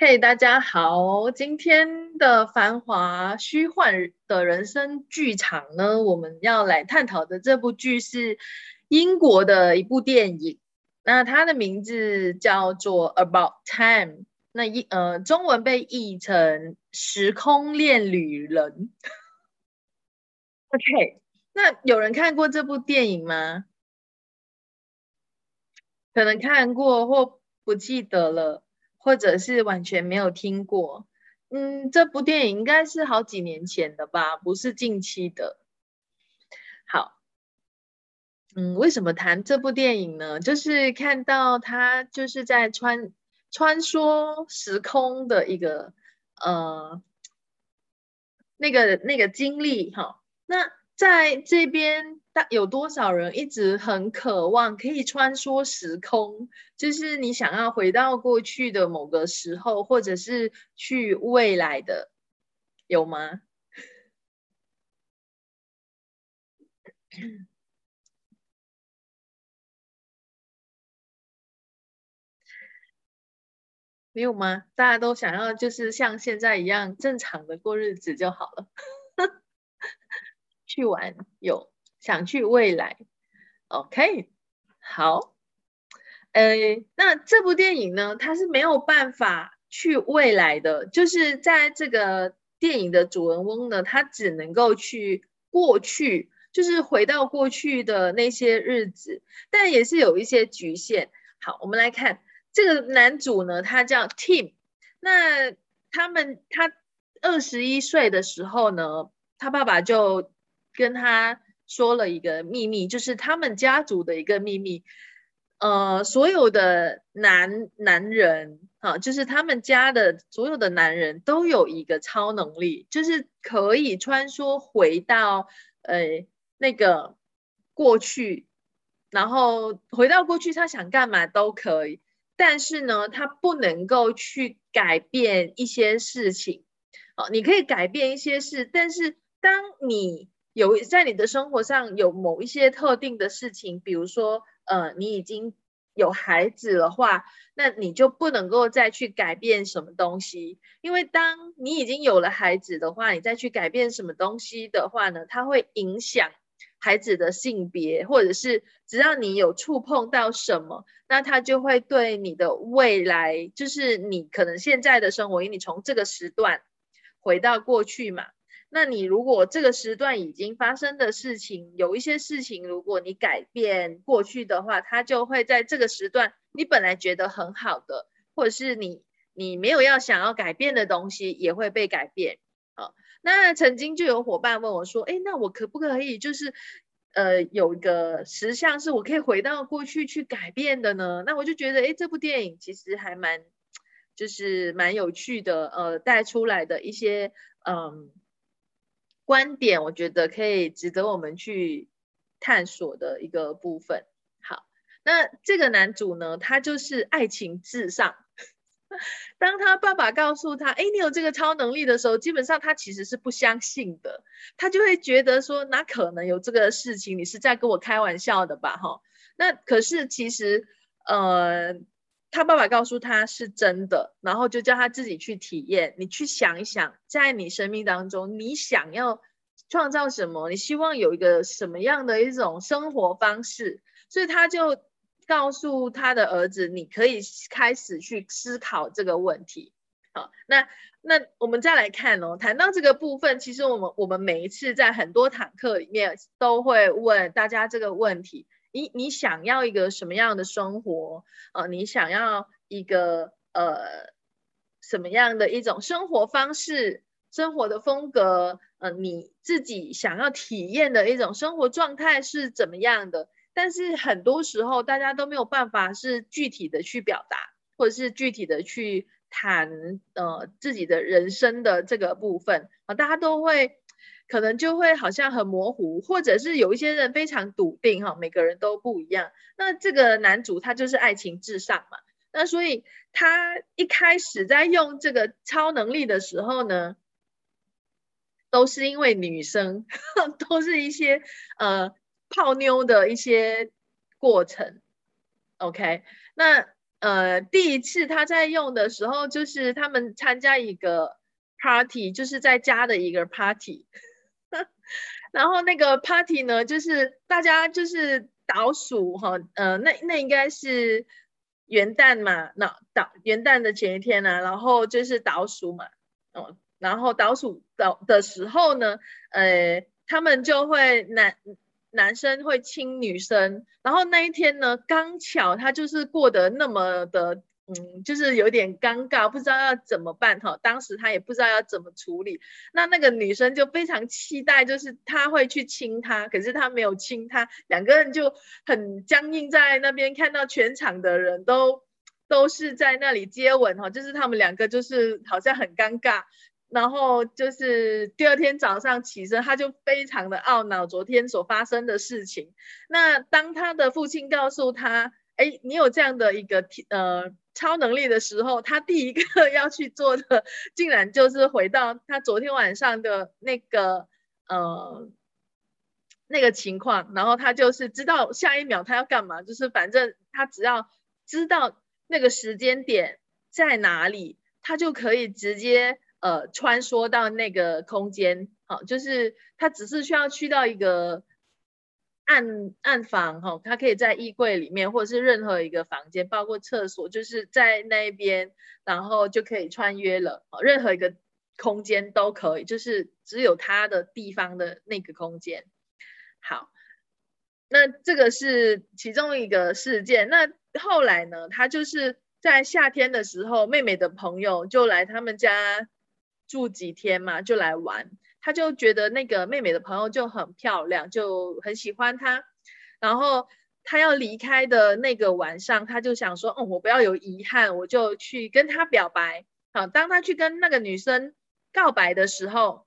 嘿，大家好！今天的繁华虚幻的人生剧场呢，我们要来探讨的这部剧是英国的一部电影，那它的名字叫做《About Time》，那一呃中文被译成《时空恋旅人》。OK，那有人看过这部电影吗？可能看过或不记得了。或者是完全没有听过，嗯，这部电影应该是好几年前的吧，不是近期的。好，嗯，为什么谈这部电影呢？就是看到他就是在穿穿梭时空的一个呃那个那个经历哈，那。在这边，大有多少人一直很渴望可以穿梭时空？就是你想要回到过去的某个时候，或者是去未来的，有吗？没有吗？大家都想要就是像现在一样正常的过日子就好了。去玩有想去未来，OK，好，呃，那这部电影呢，它是没有办法去未来的，就是在这个电影的主人翁呢，他只能够去过去，就是回到过去的那些日子，但也是有一些局限。好，我们来看这个男主呢，他叫 Tim，那他们他二十一岁的时候呢，他爸爸就跟他说了一个秘密，就是他们家族的一个秘密。呃，所有的男男人啊，就是他们家的所有的男人都有一个超能力，就是可以穿梭回到呃那个过去，然后回到过去，他想干嘛都可以。但是呢，他不能够去改变一些事情。哦，你可以改变一些事，但是当你有在你的生活上有某一些特定的事情，比如说，呃，你已经有孩子的话，那你就不能够再去改变什么东西，因为当你已经有了孩子的话，你再去改变什么东西的话呢，它会影响孩子的性别，或者是只要你有触碰到什么，那它就会对你的未来，就是你可能现在的生活，因为你从这个时段回到过去嘛。那你如果这个时段已经发生的事情，有一些事情，如果你改变过去的话，它就会在这个时段，你本来觉得很好的，或者是你你没有要想要改变的东西，也会被改变。啊，那曾经就有伙伴问我说，哎，那我可不可以就是呃有一个实像是我可以回到过去去改变的呢？那我就觉得，哎，这部电影其实还蛮就是蛮有趣的，呃，带出来的一些嗯。观点，我觉得可以值得我们去探索的一个部分。好，那这个男主呢，他就是爱情至上。当他爸爸告诉他：“哎，你有这个超能力的时候，基本上他其实是不相信的。他就会觉得说：哪可能有这个事情？你是在跟我开玩笑的吧？哈。那可是其实，呃，他爸爸告诉他是真的，然后就叫他自己去体验。你去想一想，在你生命当中，你想要创造什么？你希望有一个什么样的一种生活方式？所以他就告诉他的儿子：“你可以开始去思考这个问题。”好，那那我们再来看哦，谈到这个部分，其实我们我们每一次在很多堂课里面都会问大家这个问题：你你想要一个什么样的生活？呃，你想要一个呃什么样的一种生活方式？生活的风格，呃，你自己想要体验的一种生活状态是怎么样的？但是很多时候大家都没有办法是具体的去表达，或者是具体的去谈，呃，自己的人生的这个部分啊，大家都会可能就会好像很模糊，或者是有一些人非常笃定哈，每个人都不一样。那这个男主他就是爱情至上嘛，那所以他一开始在用这个超能力的时候呢？都是因为女生，都是一些呃泡妞的一些过程。OK，那呃，第一次他在用的时候，就是他们参加一个 party，就是在家的一个 party。然后那个 party 呢，就是大家就是倒数哈，呃，那那应该是元旦嘛，那倒元旦的前一天呢，然后就是倒数嘛，哦，然后倒数的的时候呢，呃，他们就会男男生会亲女生，然后那一天呢，刚巧他就是过得那么的。嗯，就是有点尴尬，不知道要怎么办哈。当时他也不知道要怎么处理，那那个女生就非常期待，就是他会去亲她，可是他没有亲她，两个人就很僵硬在那边，看到全场的人都都是在那里接吻哈，就是他们两个就是好像很尴尬。然后就是第二天早上起身，他就非常的懊恼昨天所发生的事情。那当他的父亲告诉他，哎，你有这样的一个呃。超能力的时候，他第一个 要去做的，竟然就是回到他昨天晚上的那个呃那个情况，然后他就是知道下一秒他要干嘛，就是反正他只要知道那个时间点在哪里，他就可以直接呃穿梭到那个空间，好，就是他只是需要去到一个。暗暗房哈，他可以在衣柜里面，或者是任何一个房间，包括厕所，就是在那边，然后就可以穿越了。任何一个空间都可以，就是只有他的地方的那个空间。好，那这个是其中一个事件。那后来呢，他就是在夏天的时候，妹妹的朋友就来他们家住几天嘛，就来玩。他就觉得那个妹妹的朋友就很漂亮，就很喜欢她。然后他要离开的那个晚上，他就想说：“哦，我不要有遗憾，我就去跟她表白。”好，当他去跟那个女生告白的时候，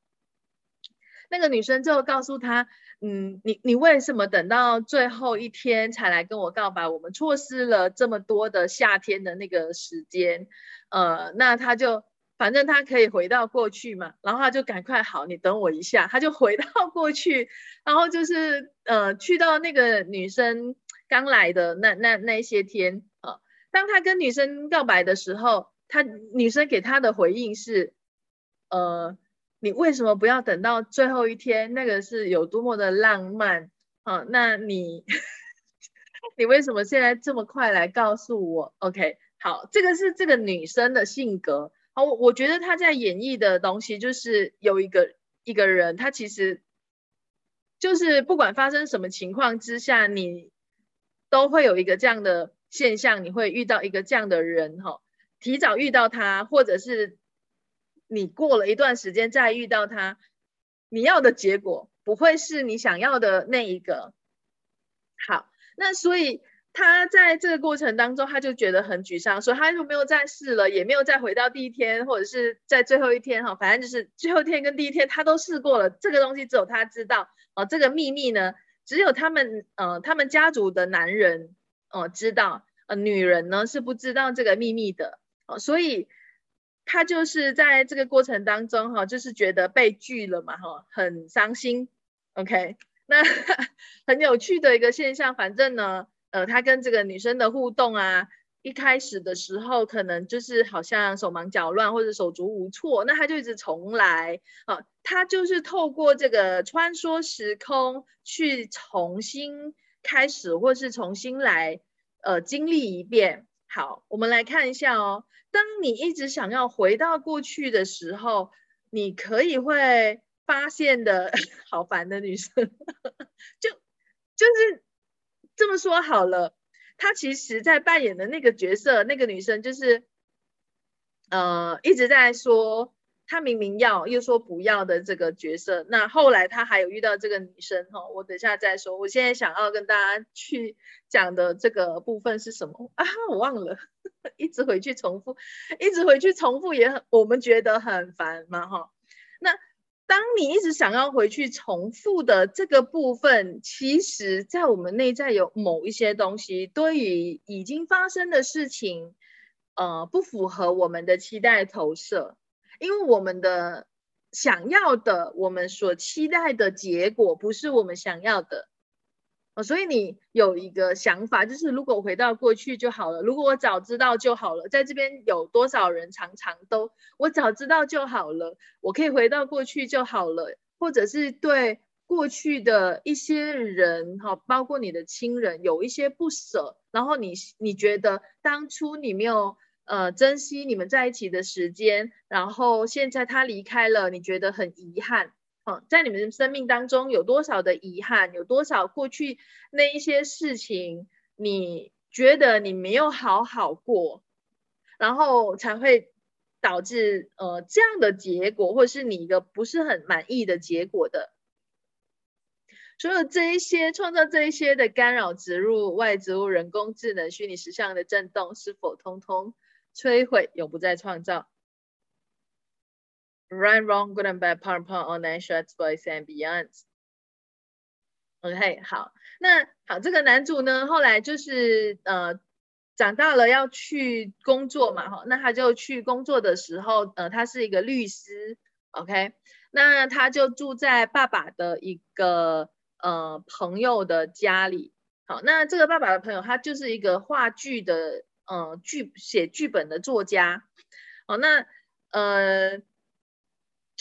那个女生就告诉他：“嗯，你你为什么等到最后一天才来跟我告白？我们错失了这么多的夏天的那个时间。”呃，那他就。反正他可以回到过去嘛，然后他就赶快好，你等我一下，他就回到 过去，然后就是呃去到那个女生刚来的那那那些天啊，当他跟女生告白的时候，他女生给他的回应是，呃，你为什么不要等到最后一天？那个是有多么的浪漫啊？那你 你为什么现在这么快来告诉我？OK，好，这个是这个女生的性格。我我觉得他在演绎的东西就是有一个一个人，他其实就是不管发生什么情况之下，你都会有一个这样的现象，你会遇到一个这样的人，哈，提早遇到他，或者是你过了一段时间再遇到他，你要的结果不会是你想要的那一个。好，那所以。他在这个过程当中，他就觉得很沮丧，所以他就没有再试了，也没有再回到第一天，或者是在最后一天哈，反正就是最后一天跟第一天他都试过了。这个东西只有他知道哦，这个秘密呢，只有他们呃他们家族的男人哦知道，呃女人呢是不知道这个秘密的哦，所以他就是在这个过程当中哈，就是觉得被拒了嘛哈，很伤心。OK，那 很有趣的一个现象，反正呢。呃，他跟这个女生的互动啊，一开始的时候可能就是好像手忙脚乱或者手足无措，那他就一直重来啊，他就是透过这个穿梭时空去重新开始，或是重新来呃经历一遍。好，我们来看一下哦，当你一直想要回到过去的时候，你可以会发现的 好烦的女生，就就是。这么说好了，他其实在扮演的那个角色，那个女生就是，呃，一直在说他明明要又说不要的这个角色。那后来他还有遇到这个女生哈，我等下再说。我现在想要跟大家去讲的这个部分是什么啊？我忘了，一直回去重复，一直回去重复也很，我们觉得很烦嘛哈。那。当你一直想要回去重复的这个部分，其实，在我们内在有某一些东西，对于已经发生的事情，呃，不符合我们的期待投射，因为我们的想要的，我们所期待的结果，不是我们想要的。哦，所以你有一个想法，就是如果回到过去就好了，如果我早知道就好了，在这边有多少人常常都我早知道就好了，我可以回到过去就好了，或者是对过去的一些人哈，包括你的亲人有一些不舍，然后你你觉得当初你没有呃珍惜你们在一起的时间，然后现在他离开了，你觉得很遗憾。哦，在你们的生命当中有多少的遗憾，有多少过去那一些事情，你觉得你没有好好过，然后才会导致呃这样的结果，或是你一个不是很满意的结果的。所有这一些创造这一些的干扰植入外植物人工智能虚拟实像的震动，是否通通摧毁，永不再创造？Right, wrong, good and bad, part, part, all nine shots, boys and beyonds. OK，好，那好，这个男主呢，后来就是呃长大了要去工作嘛，哈，那他就去工作的时候，呃，他是一个律师，OK，那他就住在爸爸的一个呃朋友的家里，好，那这个爸爸的朋友他就是一个话剧的呃剧写剧本的作家，好，那呃。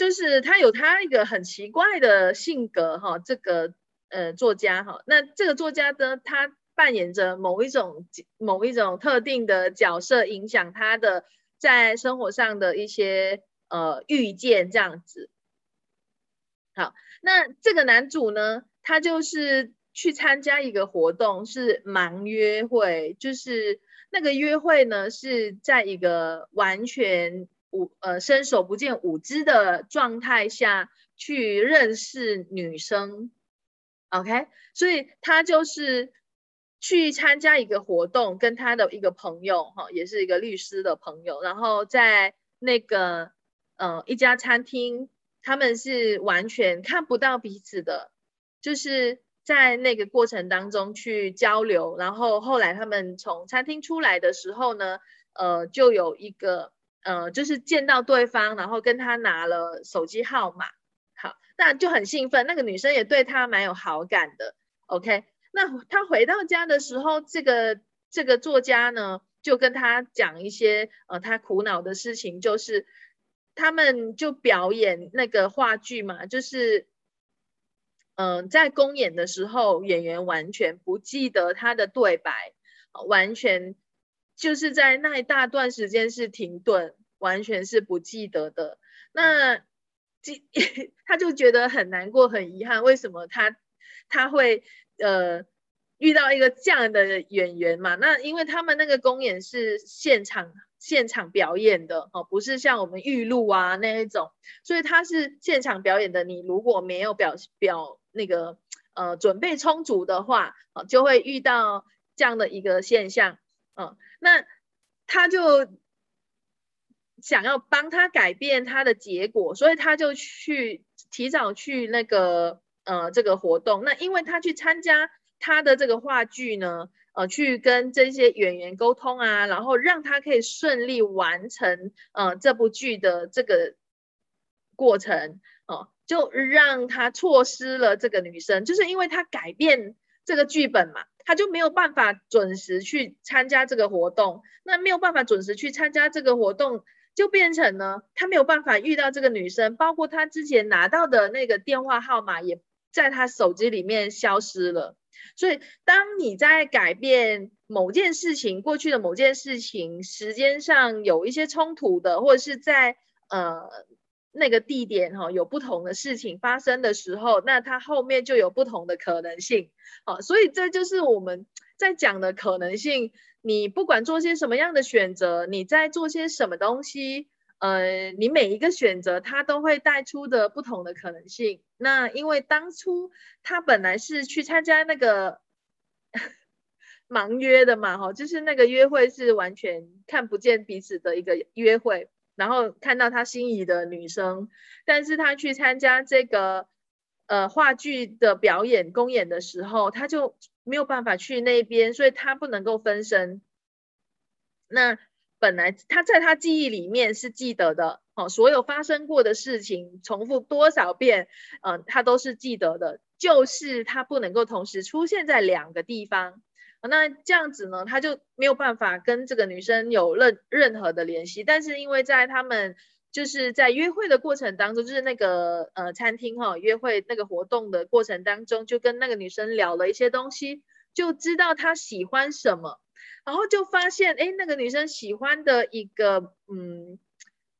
就是他有他一个很奇怪的性格哈，这个呃作家哈，那这个作家呢，他扮演着某一种某一种特定的角色，影响他的在生活上的一些呃遇见这样子。好，那这个男主呢，他就是去参加一个活动，是盲约会，就是那个约会呢是在一个完全。五呃伸手不见五指的状态下去认识女生，OK，所以他就是去参加一个活动，跟他的一个朋友哈，也是一个律师的朋友，然后在那个呃一家餐厅，他们是完全看不到彼此的，就是在那个过程当中去交流，然后后来他们从餐厅出来的时候呢，呃，就有一个。呃，就是见到对方，然后跟他拿了手机号码，好，那就很兴奋。那个女生也对他蛮有好感的。OK，那他回到家的时候，这个这个作家呢，就跟他讲一些呃他苦恼的事情，就是他们就表演那个话剧嘛，就是嗯，在公演的时候，演员完全不记得他的对白，完全。就是在那一大段时间是停顿，完全是不记得的。那记 他就觉得很难过、很遗憾。为什么他他会呃遇到一个这样的演员嘛？那因为他们那个公演是现场现场表演的哦，不是像我们预录啊那一种，所以他是现场表演的。你如果没有表表那个呃准备充足的话，哦，就会遇到这样的一个现象。嗯，那他就想要帮他改变他的结果，所以他就去提早去那个呃这个活动。那因为他去参加他的这个话剧呢，呃，去跟这些演员沟通啊，然后让他可以顺利完成呃这部剧的这个过程，哦，就让他错失了这个女生，就是因为他改变这个剧本嘛。他就没有办法准时去参加这个活动，那没有办法准时去参加这个活动，就变成呢，他没有办法遇到这个女生，包括他之前拿到的那个电话号码也在他手机里面消失了。所以，当你在改变某件事情，过去的某件事情时间上有一些冲突的，或者是在呃。那个地点哈有不同的事情发生的时候，那它后面就有不同的可能性，好，所以这就是我们在讲的可能性。你不管做些什么样的选择，你在做些什么东西，呃，你每一个选择它都会带出的不同的可能性。那因为当初他本来是去参加那个 盲约的嘛，哈，就是那个约会是完全看不见彼此的一个约会。然后看到他心仪的女生，但是他去参加这个呃话剧的表演公演的时候，他就没有办法去那边，所以他不能够分身。那本来他在他记忆里面是记得的，哦，所有发生过的事情重复多少遍，嗯，他都是记得的。就是他不能够同时出现在两个地方。那这样子呢，他就没有办法跟这个女生有任任何的联系。但是因为在他们就是在约会的过程当中，就是那个呃餐厅哈约会那个活动的过程当中，就跟那个女生聊了一些东西，就知道她喜欢什么，然后就发现哎那个女生喜欢的一个嗯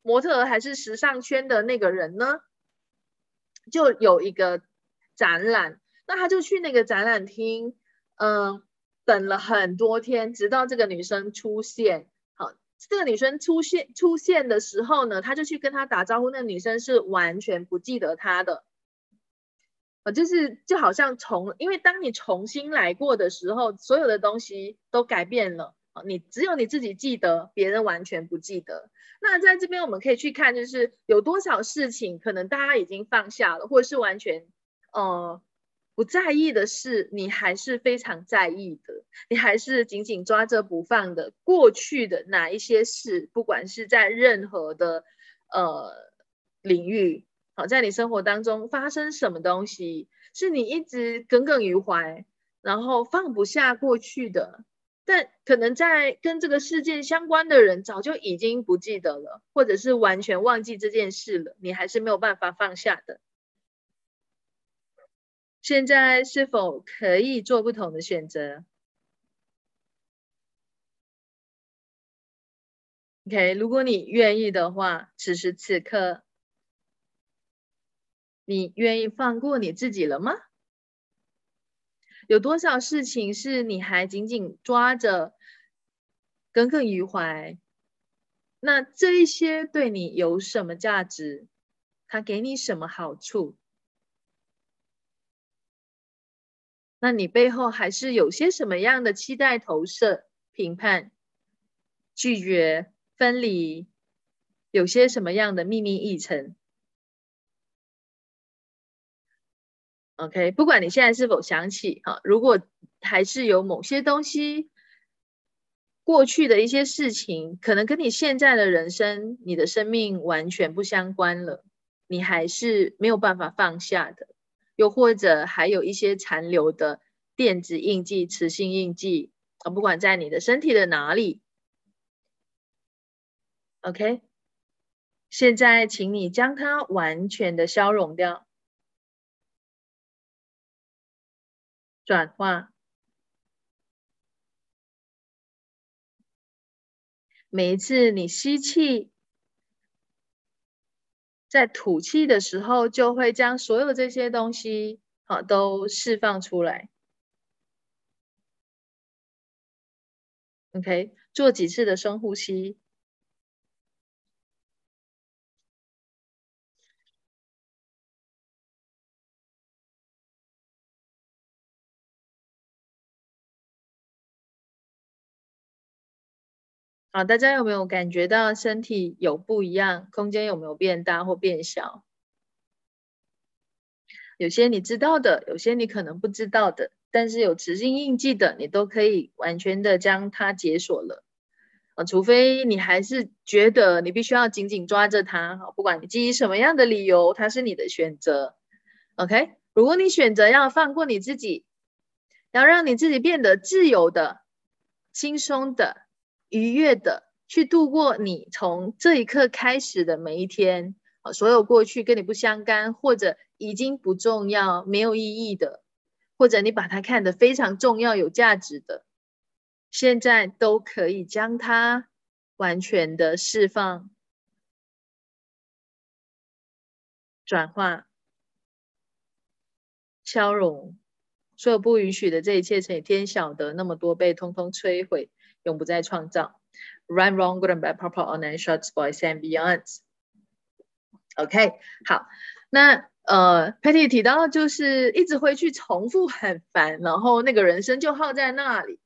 模特还是时尚圈的那个人呢，就有一个展览，那他就去那个展览厅，嗯。等了很多天，直到这个女生出现。好，这个女生出现出现的时候呢，他就去跟她打招呼。那女生是完全不记得他的，啊，就是就好像重，因为当你重新来过的时候，所有的东西都改变了，你只有你自己记得，别人完全不记得。那在这边我们可以去看，就是有多少事情可能大家已经放下了，或者是完全，呃。不在意的事，你还是非常在意的，你还是紧紧抓着不放的。过去的哪一些事，不管是在任何的呃领域，好，在你生活当中发生什么东西，是你一直耿耿于怀，然后放不下过去的，但可能在跟这个事件相关的人早就已经不记得了，或者是完全忘记这件事了，你还是没有办法放下的。现在是否可以做不同的选择？OK，如果你愿意的话，此时此刻，你愿意放过你自己了吗？有多少事情是你还紧紧抓着、耿耿于怀？那这一些对你有什么价值？它给你什么好处？那你背后还是有些什么样的期待、投射、评判、拒绝、分离？有些什么样的秘密议程？OK，不管你现在是否想起，哈，如果还是有某些东西，过去的一些事情，可能跟你现在的人生、你的生命完全不相关了，你还是没有办法放下的。又或者还有一些残留的电子印记、磁性印记啊，不管在你的身体的哪里，OK，现在请你将它完全的消融掉，转化。每一次你吸气。在吐气的时候，就会将所有这些东西，啊，都释放出来。OK，做几次的深呼吸。好，大家有没有感觉到身体有不一样？空间有没有变大或变小？有些你知道的，有些你可能不知道的，但是有磁性印记的，你都可以完全的将它解锁了。啊，除非你还是觉得你必须要紧紧抓着它。不管你基于什么样的理由，它是你的选择。OK，如果你选择要放过你自己，要让你自己变得自由的、轻松的。愉悦的去度过你从这一刻开始的每一天啊，所有过去跟你不相干或者已经不重要、没有意义的，或者你把它看得非常重要、有价值的，现在都可以将它完全的释放、转化、消融，所有不允许的这一切乘以天晓得那么多被，通通摧毁。永不再创造。Run, wrong, good and bad, proper, online, shorts, boys and beyonds. OK，好，那呃，Patty 提到就是一直会去重复很烦，然后那个人生就耗在那里。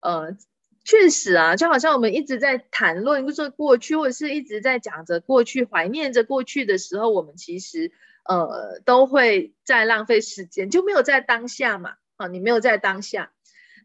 呃，确实啊，就好像我们一直在谈论就是过去，或者是一直在讲着过去，怀念着过去的时候，我们其实呃都会在浪费时间，就没有在当下嘛。啊，你没有在当下。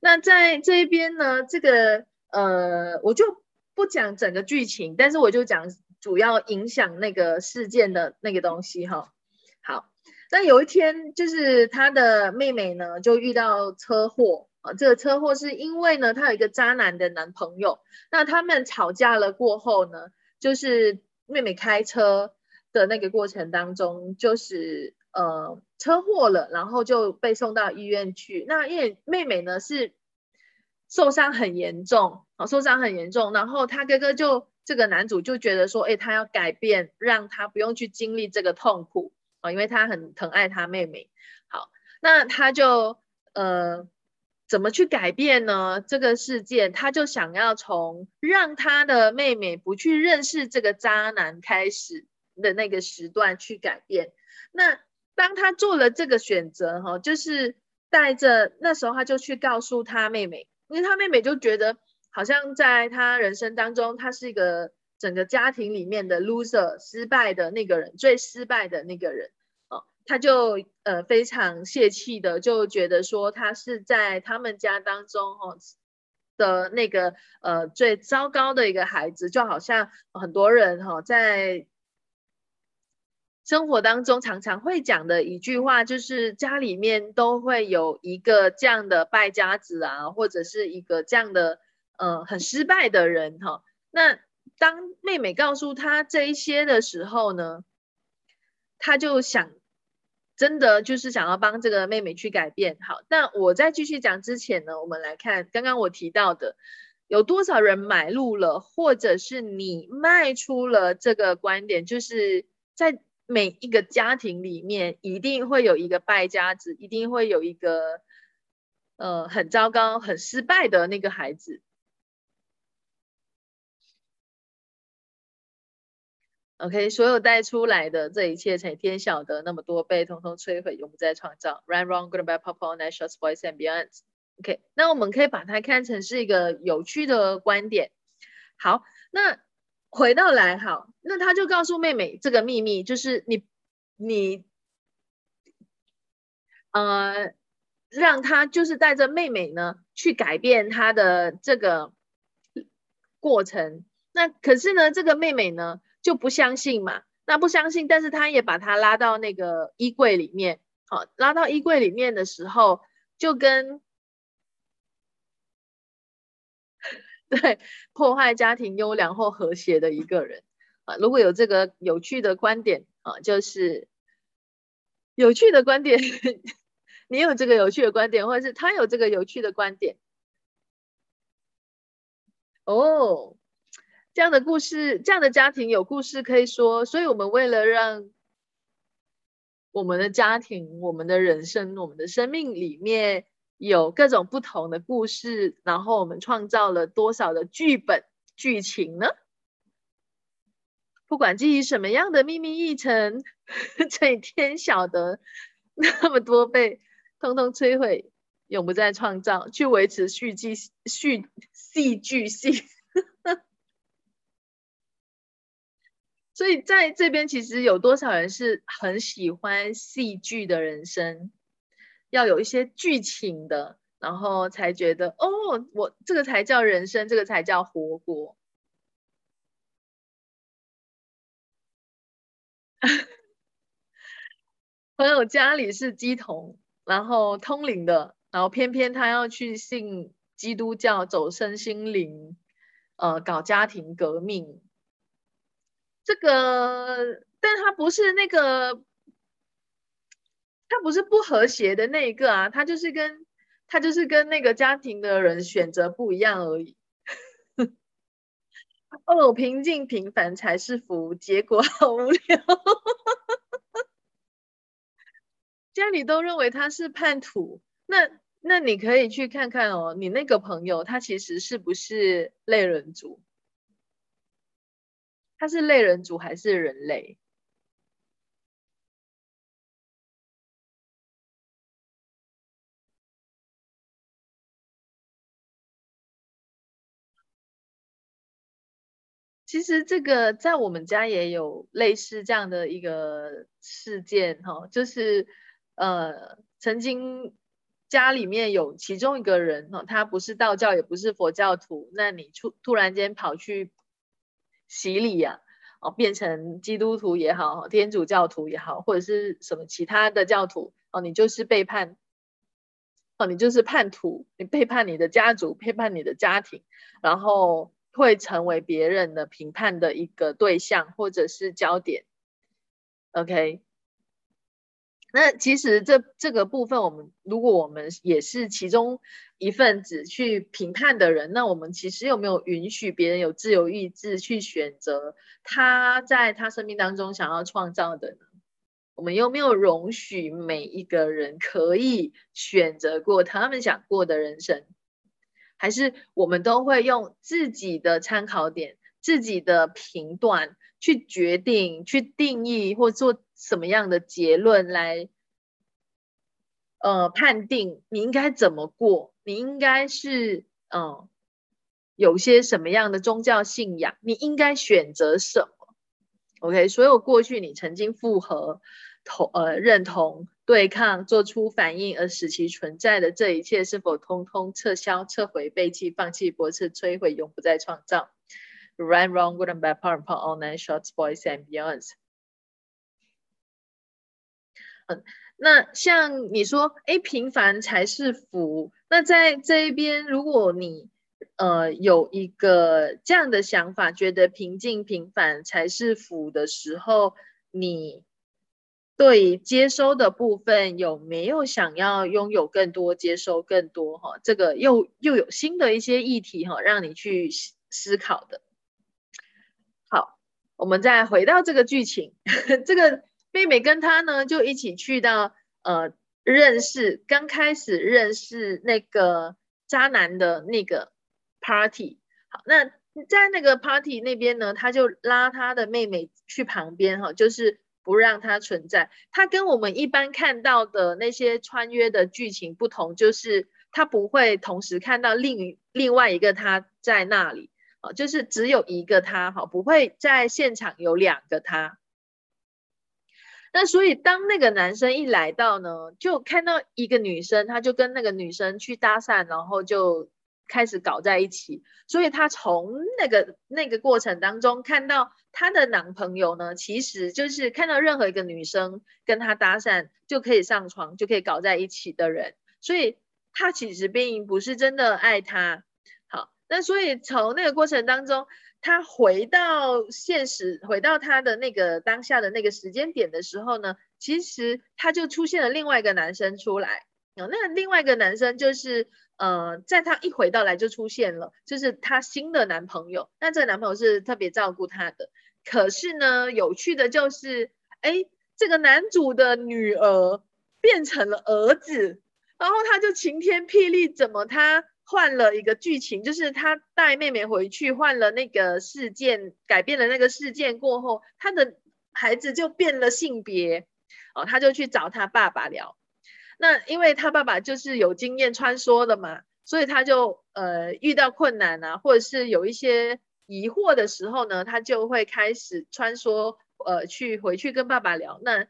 那在这一边呢，这个呃，我就不讲整个剧情，但是我就讲主要影响那个事件的那个东西哈。好，那有一天，就是他的妹妹呢，就遇到车祸啊。这个车祸是因为呢，她有一个渣男的男朋友。那他们吵架了过后呢，就是妹妹开车的那个过程当中，就是呃车祸了，然后就被送到医院去。那因为妹妹呢是受伤很严重啊，受伤很严重，然后他哥哥就。这个男主就觉得说，哎，他要改变，让他不用去经历这个痛苦啊，因为他很疼爱他妹妹。好，那他就呃，怎么去改变呢？这个事件，他就想要从让他的妹妹不去认识这个渣男开始的那个时段去改变。那当他做了这个选择，哈，就是带着那时候他就去告诉他妹妹，因为他妹妹就觉得。好像在他人生当中，他是一个整个家庭里面的 loser，失败的那个人，最失败的那个人哦，他就呃非常泄气的，就觉得说他是在他们家当中哦的那个呃最糟糕的一个孩子，就好像很多人哈在生活当中常常会讲的一句话，就是家里面都会有一个这样的败家子啊，或者是一个这样的。呃，很失败的人哈。那当妹妹告诉他这一些的时候呢，他就想，真的就是想要帮这个妹妹去改变。好，那我在继续讲之前呢，我们来看刚刚我提到的，有多少人买入了，或者是你卖出了这个观点，就是在每一个家庭里面，一定会有一个败家子，一定会有一个呃很糟糕、很失败的那个孩子。OK，所有带出来的这一切，才天晓得，那么多被通通摧毁，永不再创造。Run, run, good, bad, pop, all, natural, boys and beyond. OK，那我们可以把它看成是一个有趣的观点。好，那回到来，好，那他就告诉妹妹这个秘密，就是你，你，呃，让他就是带着妹妹呢去改变他的这个过程。那可是呢，这个妹妹呢？就不相信嘛？那不相信，但是他也把他拉到那个衣柜里面，好，拉到衣柜里面的时候，就跟对破坏家庭优良或和谐的一个人啊，如果有这个有趣的观点啊，就是有趣的观点，你有这个有趣的观点，或者是他有这个有趣的观点，哦。这样的故事，这样的家庭有故事可以说，所以我们为了让我们的家庭、我们的人生、我们的生命里面有各种不同的故事，然后我们创造了多少的剧本剧情呢？不管基于什么样的秘密议程，这天晓得，那么多被通通摧毁，永不再创造，去维持续剧续戏剧性。所以在这边，其实有多少人是很喜欢戏剧的人生，要有一些剧情的，然后才觉得哦，我这个才叫人生，这个才叫活过。朋友家里是鸡童，然后通灵的，然后偏偏他要去信基督教，走身心灵，呃，搞家庭革命。这个，但他不是那个，他不是不和谐的那一个啊，他就是跟他就是跟那个家庭的人选择不一样而已。哦，平静平凡才是福，结果好无聊。家里都认为他是叛徒，那那你可以去看看哦，你那个朋友他其实是不是类人族？他是类人族还是人类？其实这个在我们家也有类似这样的一个事件哈，就是呃，曾经家里面有其中一个人哈，他不是道教也不是佛教徒，那你突突然间跑去。洗礼呀，哦，变成基督徒也好，天主教徒也好，或者是什么其他的教徒哦，你就是背叛，哦，你就是叛徒，你背叛你的家族，背叛你的家庭，然后会成为别人的评判的一个对象或者是焦点。OK。那其实这这个部分，我们如果我们也是其中一份子去评判的人，那我们其实有没有允许别人有自由意志去选择他在他生命当中想要创造的呢？我们有没有容许每一个人可以选择过他们想过的人生？还是我们都会用自己的参考点、自己的评断去决定、去定义或做？什么样的结论来，呃，判定你应该怎么过？你应该是，嗯，有些什么样的宗教信仰？你应该选择什么？OK，所有过去你曾经复合、同呃认同、对抗、做出反应而使其存在的这一切，是否通通撤销、撤回、背弃、放弃、驳斥、摧毁，永不再创造？Right, wrong, good and bad, power and part, all nine shots, boys and beyonds. 嗯，那像你说，哎，平凡才是福。那在这一边，如果你呃有一个这样的想法，觉得平静平凡才是福的时候，你对接收的部分有没有想要拥有更多、接收更多？哈，这个又又有新的一些议题哈，让你去思考的。好，我们再回到这个剧情，这个。妹妹跟他呢，就一起去到呃认识，刚开始认识那个渣男的那个 party。好，那在那个 party 那边呢，他就拉他的妹妹去旁边哈，就是不让他存在。他跟我们一般看到的那些穿越的剧情不同，就是他不会同时看到另另外一个他在那里，啊，就是只有一个他，哈，不会在现场有两个他。那所以，当那个男生一来到呢，就看到一个女生，他就跟那个女生去搭讪，然后就开始搞在一起。所以他从那个那个过程当中看到她的男朋友呢，其实就是看到任何一个女生跟他搭讪就可以上床，就可以搞在一起的人。所以他其实并不是真的爱他。好，那所以从那个过程当中。他回到现实，回到他的那个当下的那个时间点的时候呢，其实他就出现了另外一个男生出来。哦，那另外一个男生就是，呃，在她一回到来就出现了，就是她新的男朋友。那这个男朋友是特别照顾她的。可是呢，有趣的就是，哎，这个男主的女儿变成了儿子，然后他就晴天霹雳，怎么他？换了一个剧情，就是他带妹妹回去，换了那个事件，改变了那个事件过后，他的孩子就变了性别，哦，他就去找他爸爸聊。那因为他爸爸就是有经验穿梭的嘛，所以他就呃遇到困难啊，或者是有一些疑惑的时候呢，他就会开始穿梭，呃，去回去跟爸爸聊。那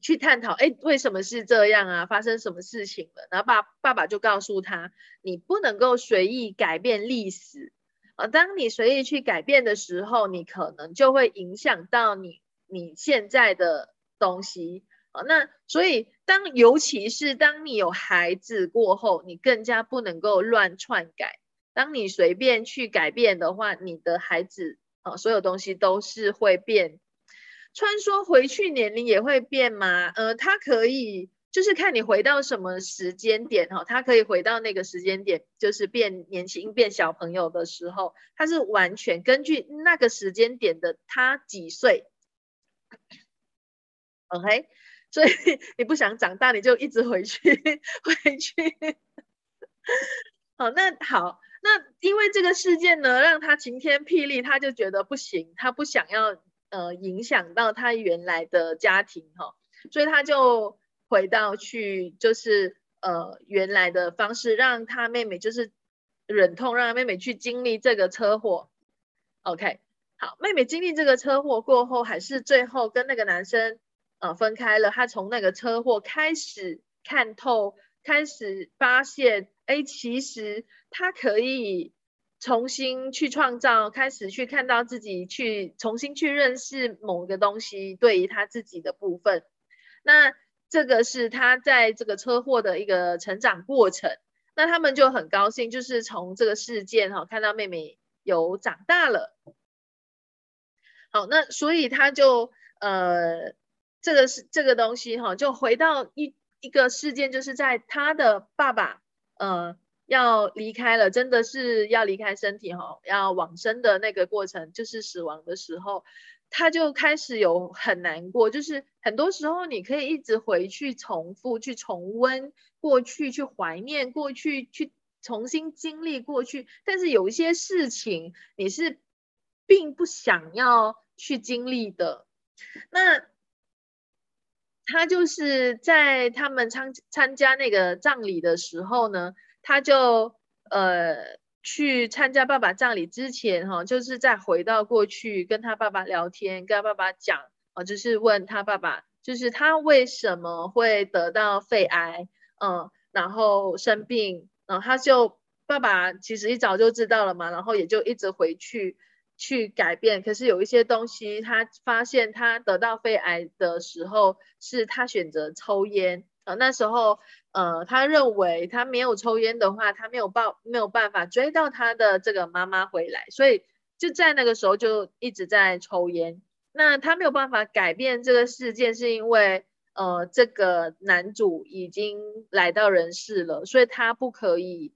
去探讨，哎，为什么是这样啊？发生什么事情了？然后爸爸爸就告诉他，你不能够随意改变历史啊。当你随意去改变的时候，你可能就会影响到你你现在的东西啊。那所以当尤其是当你有孩子过后，你更加不能够乱篡改。当你随便去改变的话，你的孩子啊，所有东西都是会变。穿梭回去年龄也会变吗？呃，它可以，就是看你回到什么时间点哈，它可以回到那个时间点，就是变年轻、变小朋友的时候，它是完全根据那个时间点的他几岁。OK，所以 你不想长大，你就一直回去，回去。好，那好，那因为这个事件呢，让他晴天霹雳，他就觉得不行，他不想要。呃，影响到他原来的家庭哈，所以他就回到去，就是呃原来的方式，让他妹妹就是忍痛让妹妹去经历这个车祸。OK，好，妹妹经历这个车祸过后，还是最后跟那个男生呃分开了。他从那个车祸开始看透，开始发现，哎，其实他可以重新去创造，开始去看到自己，去重新去认识某个东西，对于他自己的部分。那这个是他在这个车祸的一个成长过程。那他们就很高兴，就是从这个事件哈，看到妹妹有长大了。好，那所以他就呃，这个是这个东西哈，就回到一一个事件，就是在他的爸爸呃要离开了，真的是要离开身体哈，要往生的那个过程，就是死亡的时候，他就开始有很难过，就是很多时候你可以一直回去重复去重温过去，去怀念过去，去重新经历过去，但是有一些事情你是。并不想要去经历的，那他就是在他们参参加那个葬礼的时候呢，他就呃去参加爸爸葬礼之前哈，就是在回到过去跟他爸爸聊天，跟他爸爸讲啊，就是问他爸爸，就是他为什么会得到肺癌，嗯，然后生病，然后他就爸爸其实一早就知道了嘛，然后也就一直回去。去改变，可是有一些东西，他发现他得到肺癌的时候，是他选择抽烟啊。那时候，呃，他认为他没有抽烟的话，他没有办没有办法追到他的这个妈妈回来，所以就在那个时候就一直在抽烟。那他没有办法改变这个事件，是因为呃，这个男主已经来到人世了，所以他不可以。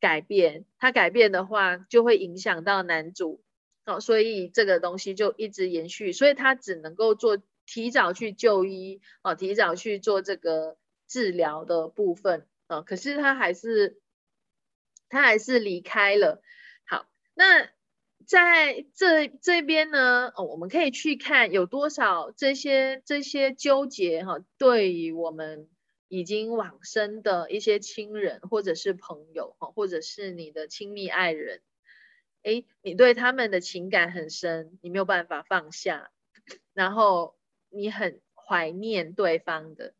改变，他改变的话就会影响到男主，哦，所以这个东西就一直延续，所以他只能够做提早去就医，哦，提早去做这个治疗的部分，哦，可是他还是他还是离开了。好，那在这这边呢，哦，我们可以去看有多少这些这些纠结，哈，对于我们。已经往生的一些亲人，或者是朋友，哈，或者是你的亲密爱人，哎，你对他们的情感很深，你没有办法放下，然后你很怀念对方的，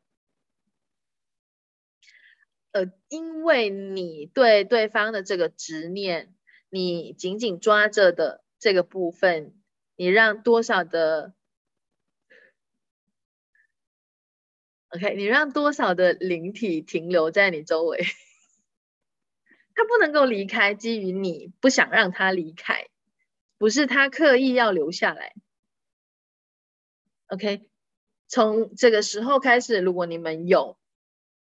呃，因为你对对方的这个执念，你紧紧抓着的这个部分，你让多少的。OK，你让多少的灵体停留在你周围？他不能够离开，基于你不想让他离开，不是他刻意要留下来。OK，从这个时候开始，如果你们有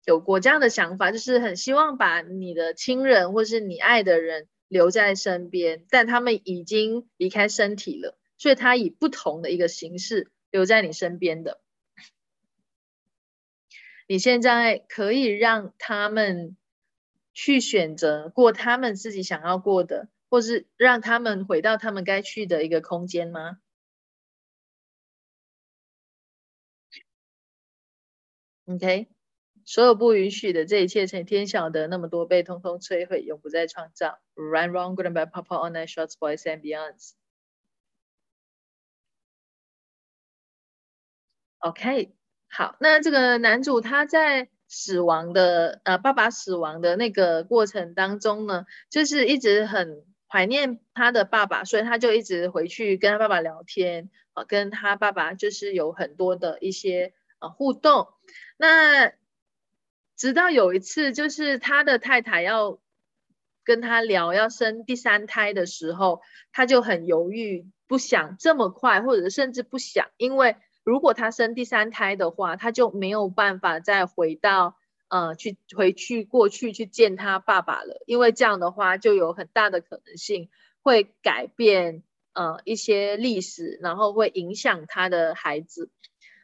有过这样的想法，就是很希望把你的亲人或是你爱的人留在身边，但他们已经离开身体了，所以他以不同的一个形式留在你身边的。你现在可以让他们去选择过他们自己想要过的，或是让他们回到他们该去的一个空间吗？OK，所有不允许的这一切，成天晓得那么多被通通摧毁，永不再创造。Run, wrong, good and bad, papa, all night, shots, boys and beyonds. OK。好，那这个男主他在死亡的呃爸爸死亡的那个过程当中呢，就是一直很怀念他的爸爸，所以他就一直回去跟他爸爸聊天啊，跟他爸爸就是有很多的一些呃互动。那直到有一次，就是他的太太要跟他聊要生第三胎的时候，他就很犹豫，不想这么快，或者甚至不想，因为。如果他生第三胎的话，他就没有办法再回到呃去回去过去去见他爸爸了，因为这样的话就有很大的可能性会改变呃一些历史，然后会影响他的孩子。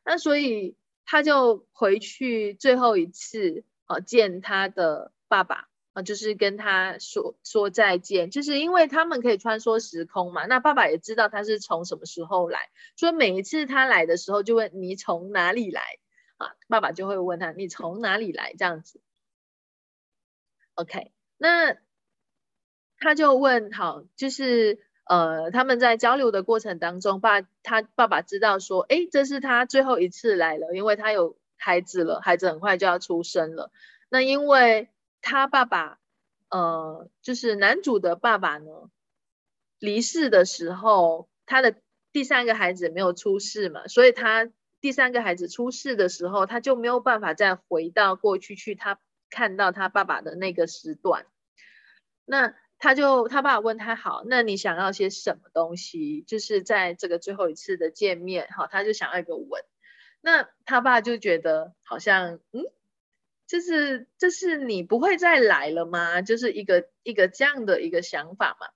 那所以他就回去最后一次呃见他的爸爸。啊，就是跟他说说再见，就是因为他们可以穿梭时空嘛。那爸爸也知道他是从什么时候来，所以每一次他来的时候就问你从哪里来啊？爸爸就会问他你从哪里来这样子。OK，那他就问好，就是呃他们在交流的过程当中，爸他爸爸知道说，哎，这是他最后一次来了，因为他有孩子了，孩子很快就要出生了。那因为他爸爸，呃，就是男主的爸爸呢离世的时候，他的第三个孩子没有出世嘛，所以他第三个孩子出世的时候，他就没有办法再回到过去去他看到他爸爸的那个时段。那他就他爸爸问他好，那你想要些什么东西？就是在这个最后一次的见面，哈，他就想要一个吻。那他爸就觉得好像，嗯，就是这是你不会再来了吗？就是一个一个这样的一个想法嘛。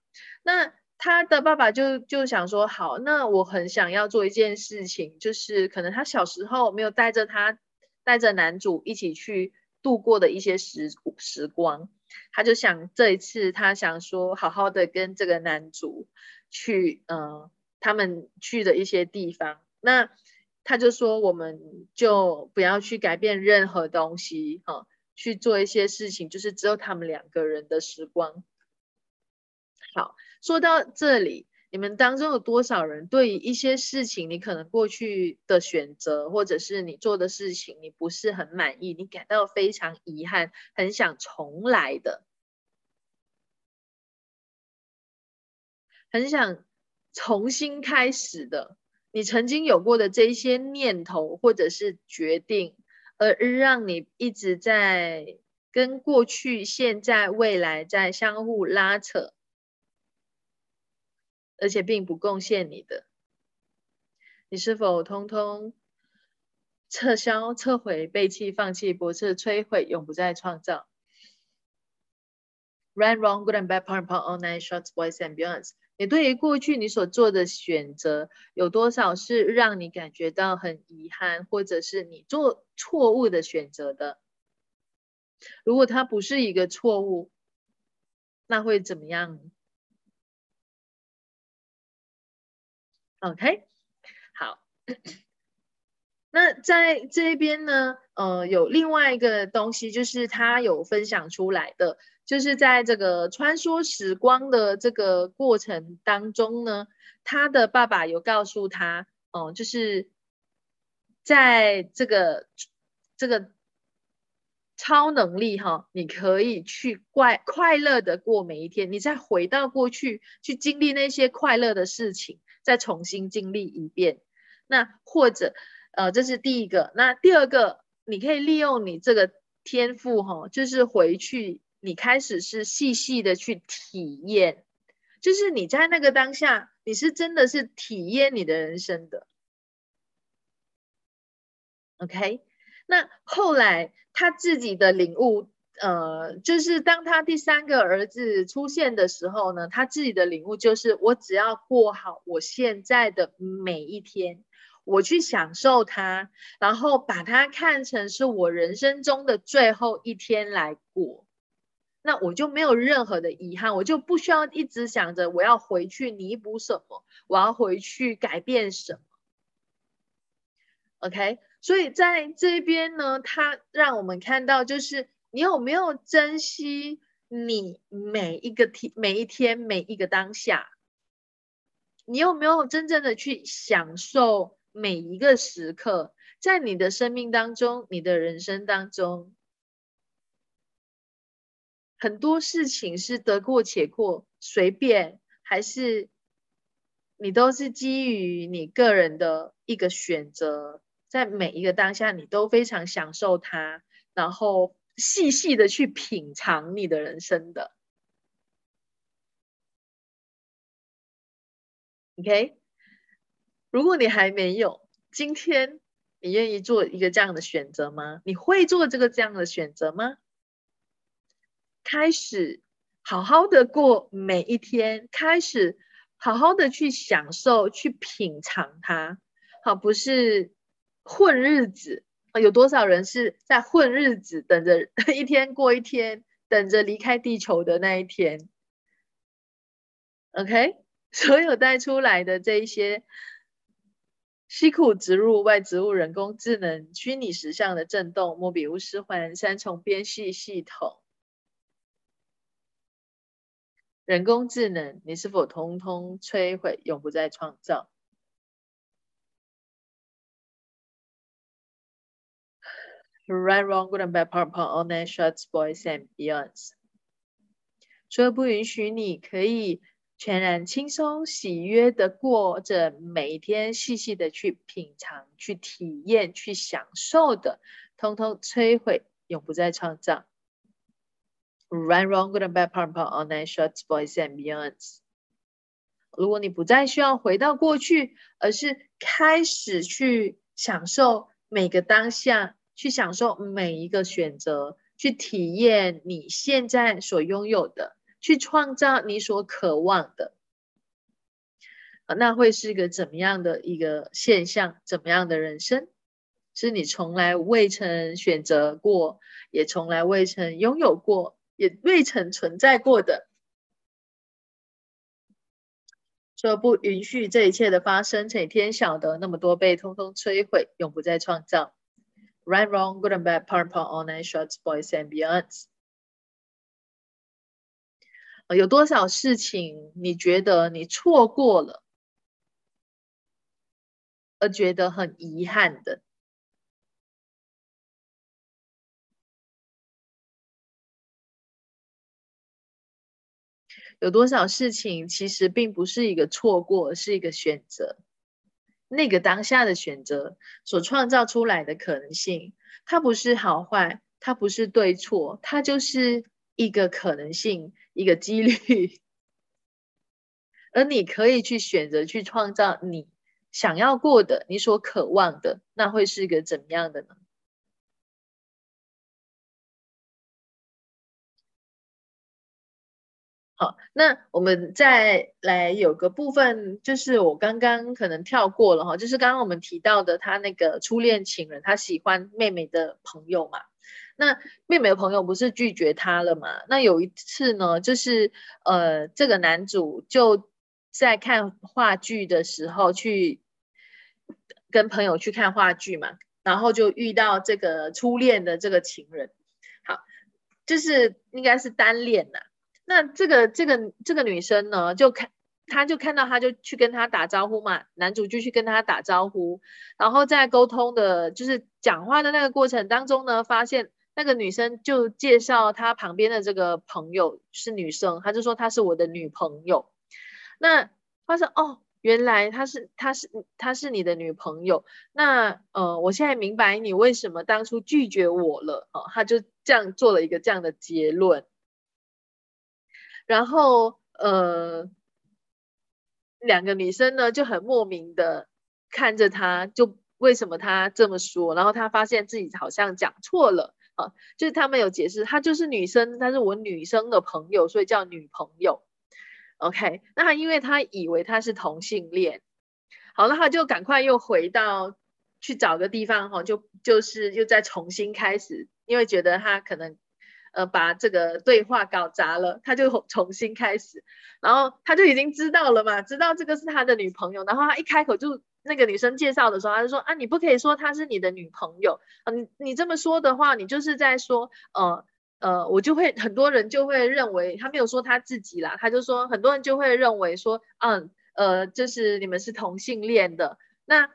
那他的爸爸就就想说，好，那我很想要做一件事情，就是可能他小时候没有带着他带着男主一起去度过的一些时时光，他就想这一次他想说，好好的跟这个男主去，嗯，他们去的一些地方，那。他就说，我们就不要去改变任何东西，哈，去做一些事情，就是只有他们两个人的时光。好，说到这里，你们当中有多少人对于一些事情，你可能过去的选择，或者是你做的事情，你不是很满意，你感到非常遗憾，很想重来的，很想重新开始的？你曾经有过的这一些念头或者是决定，而让你一直在跟过去、现在、未来在相互拉扯，而且并不贡献你的，你是否通通撤销、撤回、背弃、放弃、驳斥、摧毁，永不再创造？Right, wrong, good and bad, part, part, all nine shots, boys and beyonds. 你对于过去你所做的选择，有多少是让你感觉到很遗憾，或者是你做错误的选择的？如果它不是一个错误，那会怎么样？OK，好。那在这边呢，呃，有另外一个东西，就是他有分享出来的，就是在这个穿梭时光的这个过程当中呢，他的爸爸有告诉他，哦，就是在这个这个超能力哈，你可以去快快乐的过每一天，你再回到过去去经历那些快乐的事情，再重新经历一遍，那或者。呃，这是第一个。那第二个，你可以利用你这个天赋，哈，就是回去，你开始是细细的去体验，就是你在那个当下，你是真的是体验你的人生的。OK，那后来他自己的领悟，呃，就是当他第三个儿子出现的时候呢，他自己的领悟就是，我只要过好我现在的每一天。我去享受它，然后把它看成是我人生中的最后一天来过，那我就没有任何的遗憾，我就不需要一直想着我要回去弥补什么，我要回去改变什么。OK，所以在这边呢，它让我们看到，就是你有没有珍惜你每一个天、每一天、每一个当下，你有没有真正的去享受？每一个时刻，在你的生命当中，你的人生当中，很多事情是得过且过，随便，还是你都是基于你个人的一个选择，在每一个当下，你都非常享受它，然后细细的去品尝你的人生的。OK。如果你还没有，今天你愿意做一个这样的选择吗？你会做这个这样的选择吗？开始好好的过每一天，开始好好的去享受、去品尝它。好，不是混日子。有多少人是在混日子，等着 一天过一天，等着离开地球的那一天？OK，所有带出来的这一些。西库植入外植物人工智能虚拟实像的震动莫比乌斯环三重编系系统，人工智能，你是否通通摧毁，永不再创造？Right, wrong, good and bad, part, part, all night shots, boys and beyonds. 所以不允许你可以全然轻松喜悦的过着每一天，细细的去品尝、去体验、去享受的，通通摧毁，永不再创造。Run, wrong, good and bad, part, part, all night, shorts, boys and beyonds。如果你不再需要回到过去，而是开始去享受每个当下，去享受每一个选择，去体验你现在所拥有的，去创造你所渴望的，那会是一个怎么样的一个现象？怎么样的人生？是你从来未曾选择过，也从来未曾拥有过。也未曾存在过的，说不允许这一切的发生，请天晓得那么多被通通摧毁，永不再创造。Right, wrong, good and bad, part, part, all night, shorts, boys and beyonds。有多少事情你觉得你错过了，而觉得很遗憾的？有多少事情其实并不是一个错过，是一个选择。那个当下的选择所创造出来的可能性，它不是好坏，它不是对错，它就是一个可能性，一个几率。而你可以去选择去创造你想要过的，你所渴望的，那会是个怎么样的呢？好，那我们再来有个部分，就是我刚刚可能跳过了哈，就是刚刚我们提到的他那个初恋情人，他喜欢妹妹的朋友嘛。那妹妹的朋友不是拒绝他了嘛？那有一次呢，就是呃，这个男主就在看话剧的时候去跟朋友去看话剧嘛，然后就遇到这个初恋的这个情人。好，就是应该是单恋呐。那这个这个这个女生呢，就看，她就看到他就去跟他打招呼嘛，男主就去跟他打招呼，然后在沟通的，就是讲话的那个过程当中呢，发现那个女生就介绍她旁边的这个朋友是女生，他就说她是我的女朋友。那他说哦，原来她是她是她是你的女朋友，那呃，我现在明白你为什么当初拒绝我了哦，他就这样做了一个这样的结论。然后，呃，两个女生呢就很莫名的看着他，就为什么他这么说？然后他发现自己好像讲错了啊，就是他们有解释，她就是女生，她是我女生的朋友，所以叫女朋友。OK，那他因为他以为他是同性恋，好了，他就赶快又回到去找个地方哈，就就是又再重新开始，因为觉得他可能。呃，把这个对话搞砸了，他就 重新开始，然后他就已经知道了嘛，知道这个是他的女朋友，然后他一开口就那个女生介绍的时候，他就说啊，你不可以说她是你的女朋友，嗯，你这么说的话，你就是在说，呃呃，我就会很多人就会认为他没有说他自己啦，他就说很多人就会认为说，嗯呃，就是你们是同性恋的，那。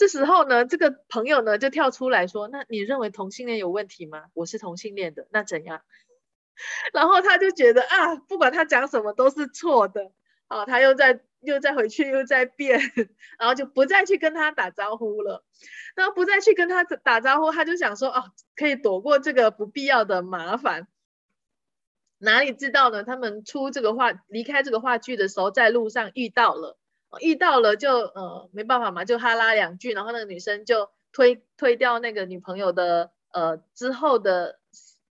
这时候呢，这个朋友呢就跳出来说：“那你认为同性恋有问题吗？我是同性恋的，那怎样？” 然后他就觉得啊，不管他讲什么都是错的。啊，他又在又再回去又在变，然后就不再去跟他打招呼了。然后不再去跟他打招呼，他就想说：“哦，可以躲过这个不必要的麻烦。”哪里知道呢？他们出这个话离开这个话剧的时候，在路上遇到了。遇到了就呃没办法嘛，就哈拉两句，然后那个女生就推推掉那个女朋友的呃之后的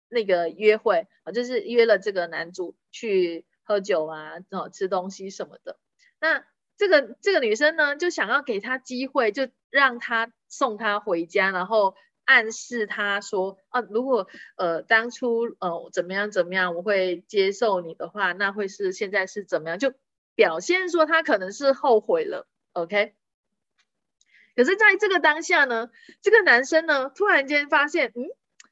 那个约会啊，就是约了这个男主去喝酒啊，哦吃东西什么的。那这个这个女生呢，就想要给他机会，就让他送他回家，然后暗示他说啊，如果呃当初呃怎么样怎么样，我会接受你的话，那会是现在是怎么样就。表现说他可能是后悔了，OK。可是在这个当下呢，这个男生呢突然间发现，嗯，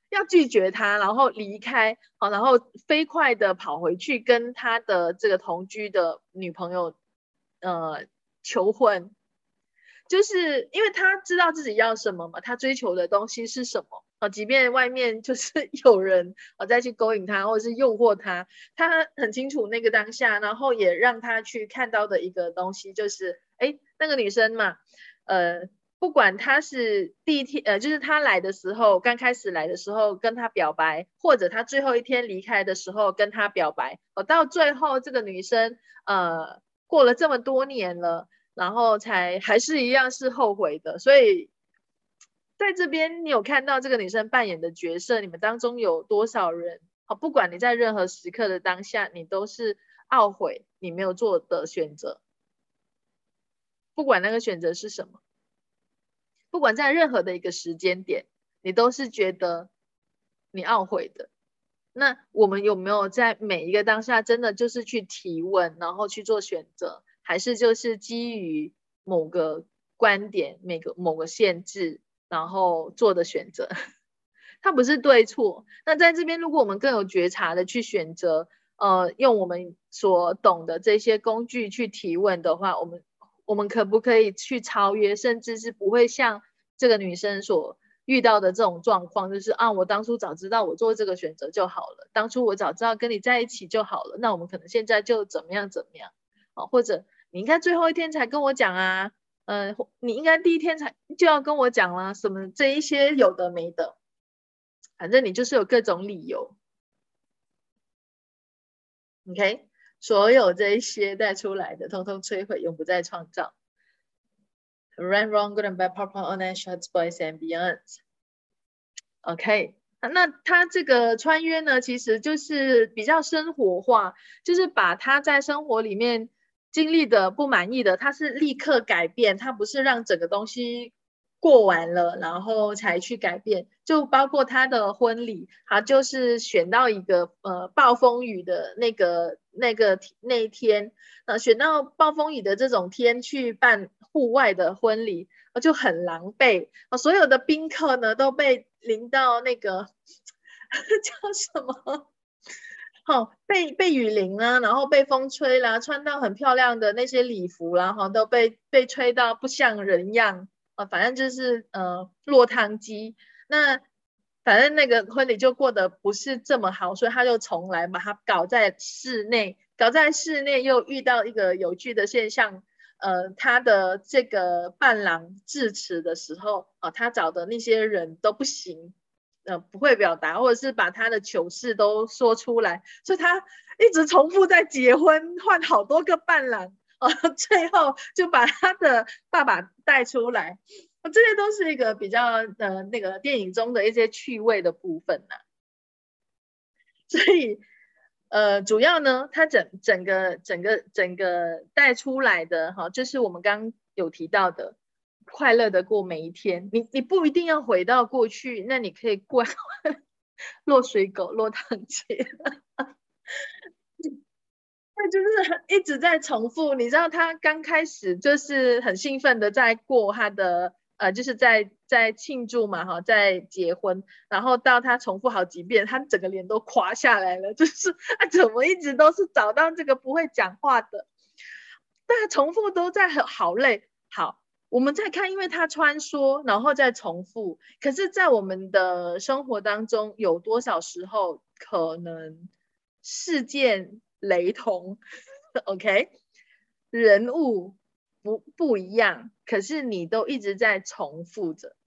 要拒绝他，然后离开，好，然后飞快的跑回去跟他的这个同居的女朋友，呃，求婚，就是因为他知道自己要什么嘛，他追求的东西是什么，即便外面就是 有人啊再去勾引他，或者是诱惑他，他很清楚那个当下，然后也让他去看到的一个东西就是，哎，那个女生嘛，呃，不管他是第一天，呃，就是他来的时候，刚开始来的时候跟他表白，或者他最后一天离开的时候跟他表白，哦，到最后这个女生，呃，过了这么多年了，然后才还是一样是后悔的，所以。在这边，你有看到这个女生扮演的角色？你们当中有多少人？好，不管你在任何时刻的当下，你都是懊悔你没有做的选择。不管那个选择是什么，不管在任何的一个时间点，你都是觉得你懊悔的。那我们有没有在每一个当下，真的就是去提问，然后去做选择，还是就是基于某个观点、每个某个限制？然后做的选择，它不是对错。那在这边，如果我们更有觉察的去选择，呃，用我们所懂的这些工具去提问的话，我们我们可不可以去超越，甚至是不会像这个女生所遇到的这种状况，就是啊，我当初早知道我做这个选择就好了，当初我早知道跟你在一起就好了，那我们可能现在就怎么样怎么样啊？或者你应该最后一天才跟我讲啊？嗯，你应该第一天才就要跟我讲啦，什么这一些有的没的，反正你就是有各种理由。OK，所有这一些带出来的，通通摧毁，永不再创造。Right, wrong, good and bad, purple, orange, shorts, boys and beyond. OK，那他这个穿越呢，其实就是比较生活化，就是把他在生活里面。经历的不满意的，他是立刻改变，他不是让整个东西过完了然后才去改变。就包括他的婚礼，他就是选到一个呃暴风雨的那个那个那一天，呃选到暴风雨的这种天去办户外的婚礼，就很狼狈啊，所有的宾客呢都被淋到那个 叫什么？好，被被雨淋啦，然后被风吹啦，穿到很漂亮的那些礼服啦，哈，都被被吹到不像人样啊，反正就是呃落汤鸡。那反正那个婚礼就过得不是这么好，所以他就重来把它搞在室内，搞在室内又遇到一个有趣的现象，呃，他的这个伴郎致辞的时候啊，他找的那些人都不行。呃，不会表达，或者是把他的糗事都说出来，所以他一直重复在结婚，换好多个伴郎，呃，最后就把他的爸爸带出来，这些都是一个比较呃那个电影中的一些趣味的部分呐。所以呃，主要呢，他整整个整个整个带出来的哈，就是我们刚有提到的。快乐的过每一天，你你不一定要回到过去，那你可以过 落水狗、落汤鸡，那就是一直在重复。你知道他刚开始就是很兴奋的在过他的呃，就是在在庆祝嘛哈，在结婚，然后到他重复好几遍，他整个脸都垮下来了，就是啊，怎么一直都是找到这个不会讲话的，但重复都在很好累，好。我们在看，因为它穿梭，然后再重复。可是，在我们的生活当中，有多少时候可能事件雷同？OK，人物不不一样，可是你都一直在重复着，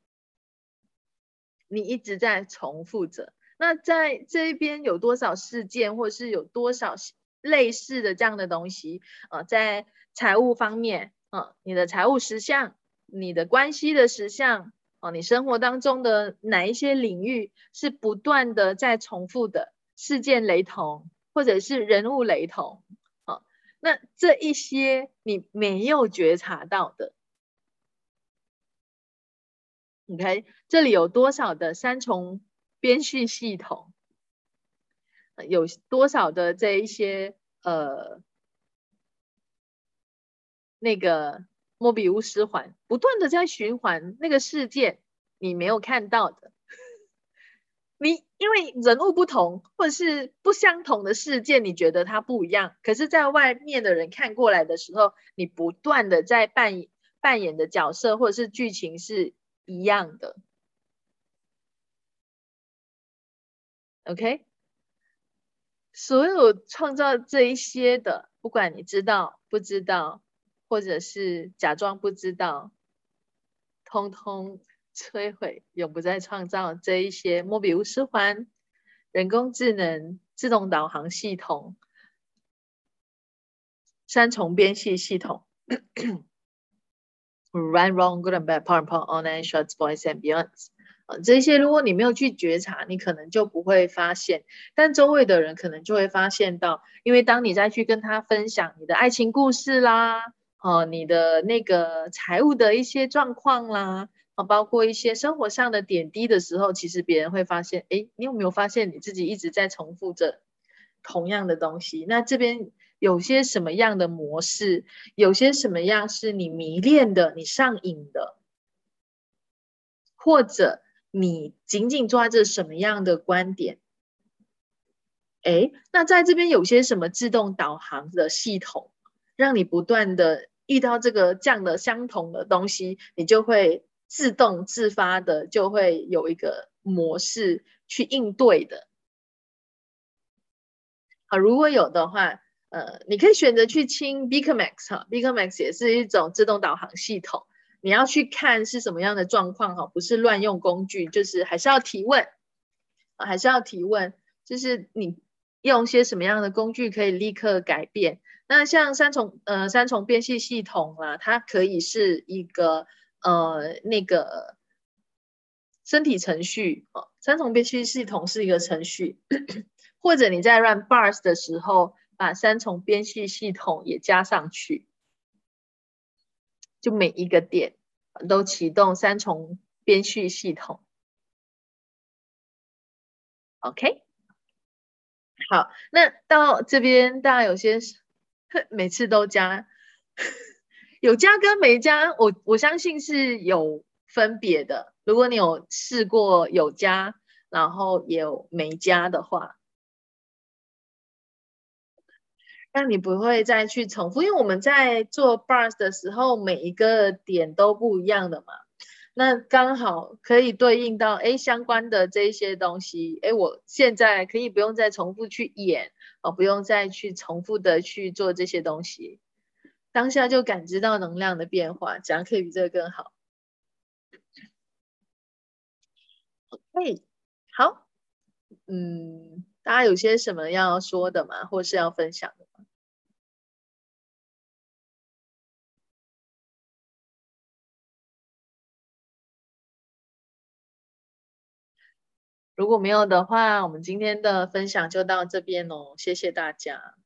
你一直在重复着。那在这一边有多少事件，或是有多少类似的这样的东西？呃，在财务方面。嗯，你的财务实相，你的关系的实相，哦，你生活当中的哪一些领域是不断的在重复的事件雷同，或者是人物雷同，哦，那这一些你没有觉察到的，OK，这里有多少的三重编序系统，有多少的这一些呃。那个莫比乌斯环不断的在循环，那个世界你没有看到的，你因为人物不同或者是不相同的事件，你觉得它不一样，可是，在外面的人看过来的时候，你不断的在扮演扮演的角色或者是剧情是一样的。OK，所有创造这一些的，不管你知道不知道，或者是假装不知道，通通摧毁，永不再创造这一些莫比乌斯环、人工智能、自动导航系统、三重编系系统。Right, wrong, good and bad, part and part, online, shorts, boys and beyonds。呃，这些如果你没有去觉察，你可能就不会发现。但周围的人可能就会发现到，因为当你再去跟他分享你的爱情故事啦，哦，你的那个财务的一些状况啦，啊，包括一些生活上的点滴的时候，其实别人会发现，哎，你有没有发现你自己一直在重复着同样的东西？那这边。有些什么样的模式，有些什么样是你迷恋的、你上瘾的，或者你紧紧抓着什么样的观点？哎，那在这边有些什么自动导航的系统，让你不断的遇到这个这样的相同的东西，你就会自动自发的就会有一个模式去应对的。好，如果有的话。呃，你可以选择去清 Beacmax 哈，Beacmax 也是一种自动导航系统。你要去看是什么样的状况哈，不是乱用工具，就是还是要提问，还是要提问，就是你用些什么样的工具可以立刻改变。那像三重呃三重编系系统啦，它可以是一个呃那个身体程序哦，三重编系系统是一个程序，或者你在 run bars 的时候。把三重编序系统也加上去，就每一个点都启动三重编序系统。OK，好，那到这边大家有些每次都加，有加跟没加，我我相信是有分别的。如果你有试过有加，然后有没加的话。那你不会再去重复，因为我们在做 bars 的时候，每一个点都不一样的嘛。那刚好可以对应到哎相关的这些东西，哎，我现在可以不用再重复去演哦，不用再去重复的去做这些东西，当下就感知到能量的变化，这样可以比这个更好。OK，好，嗯，大家有些什么要说的吗？或是要分享的？如果没有的话，我们今天的分享就到这边喽，谢谢大家。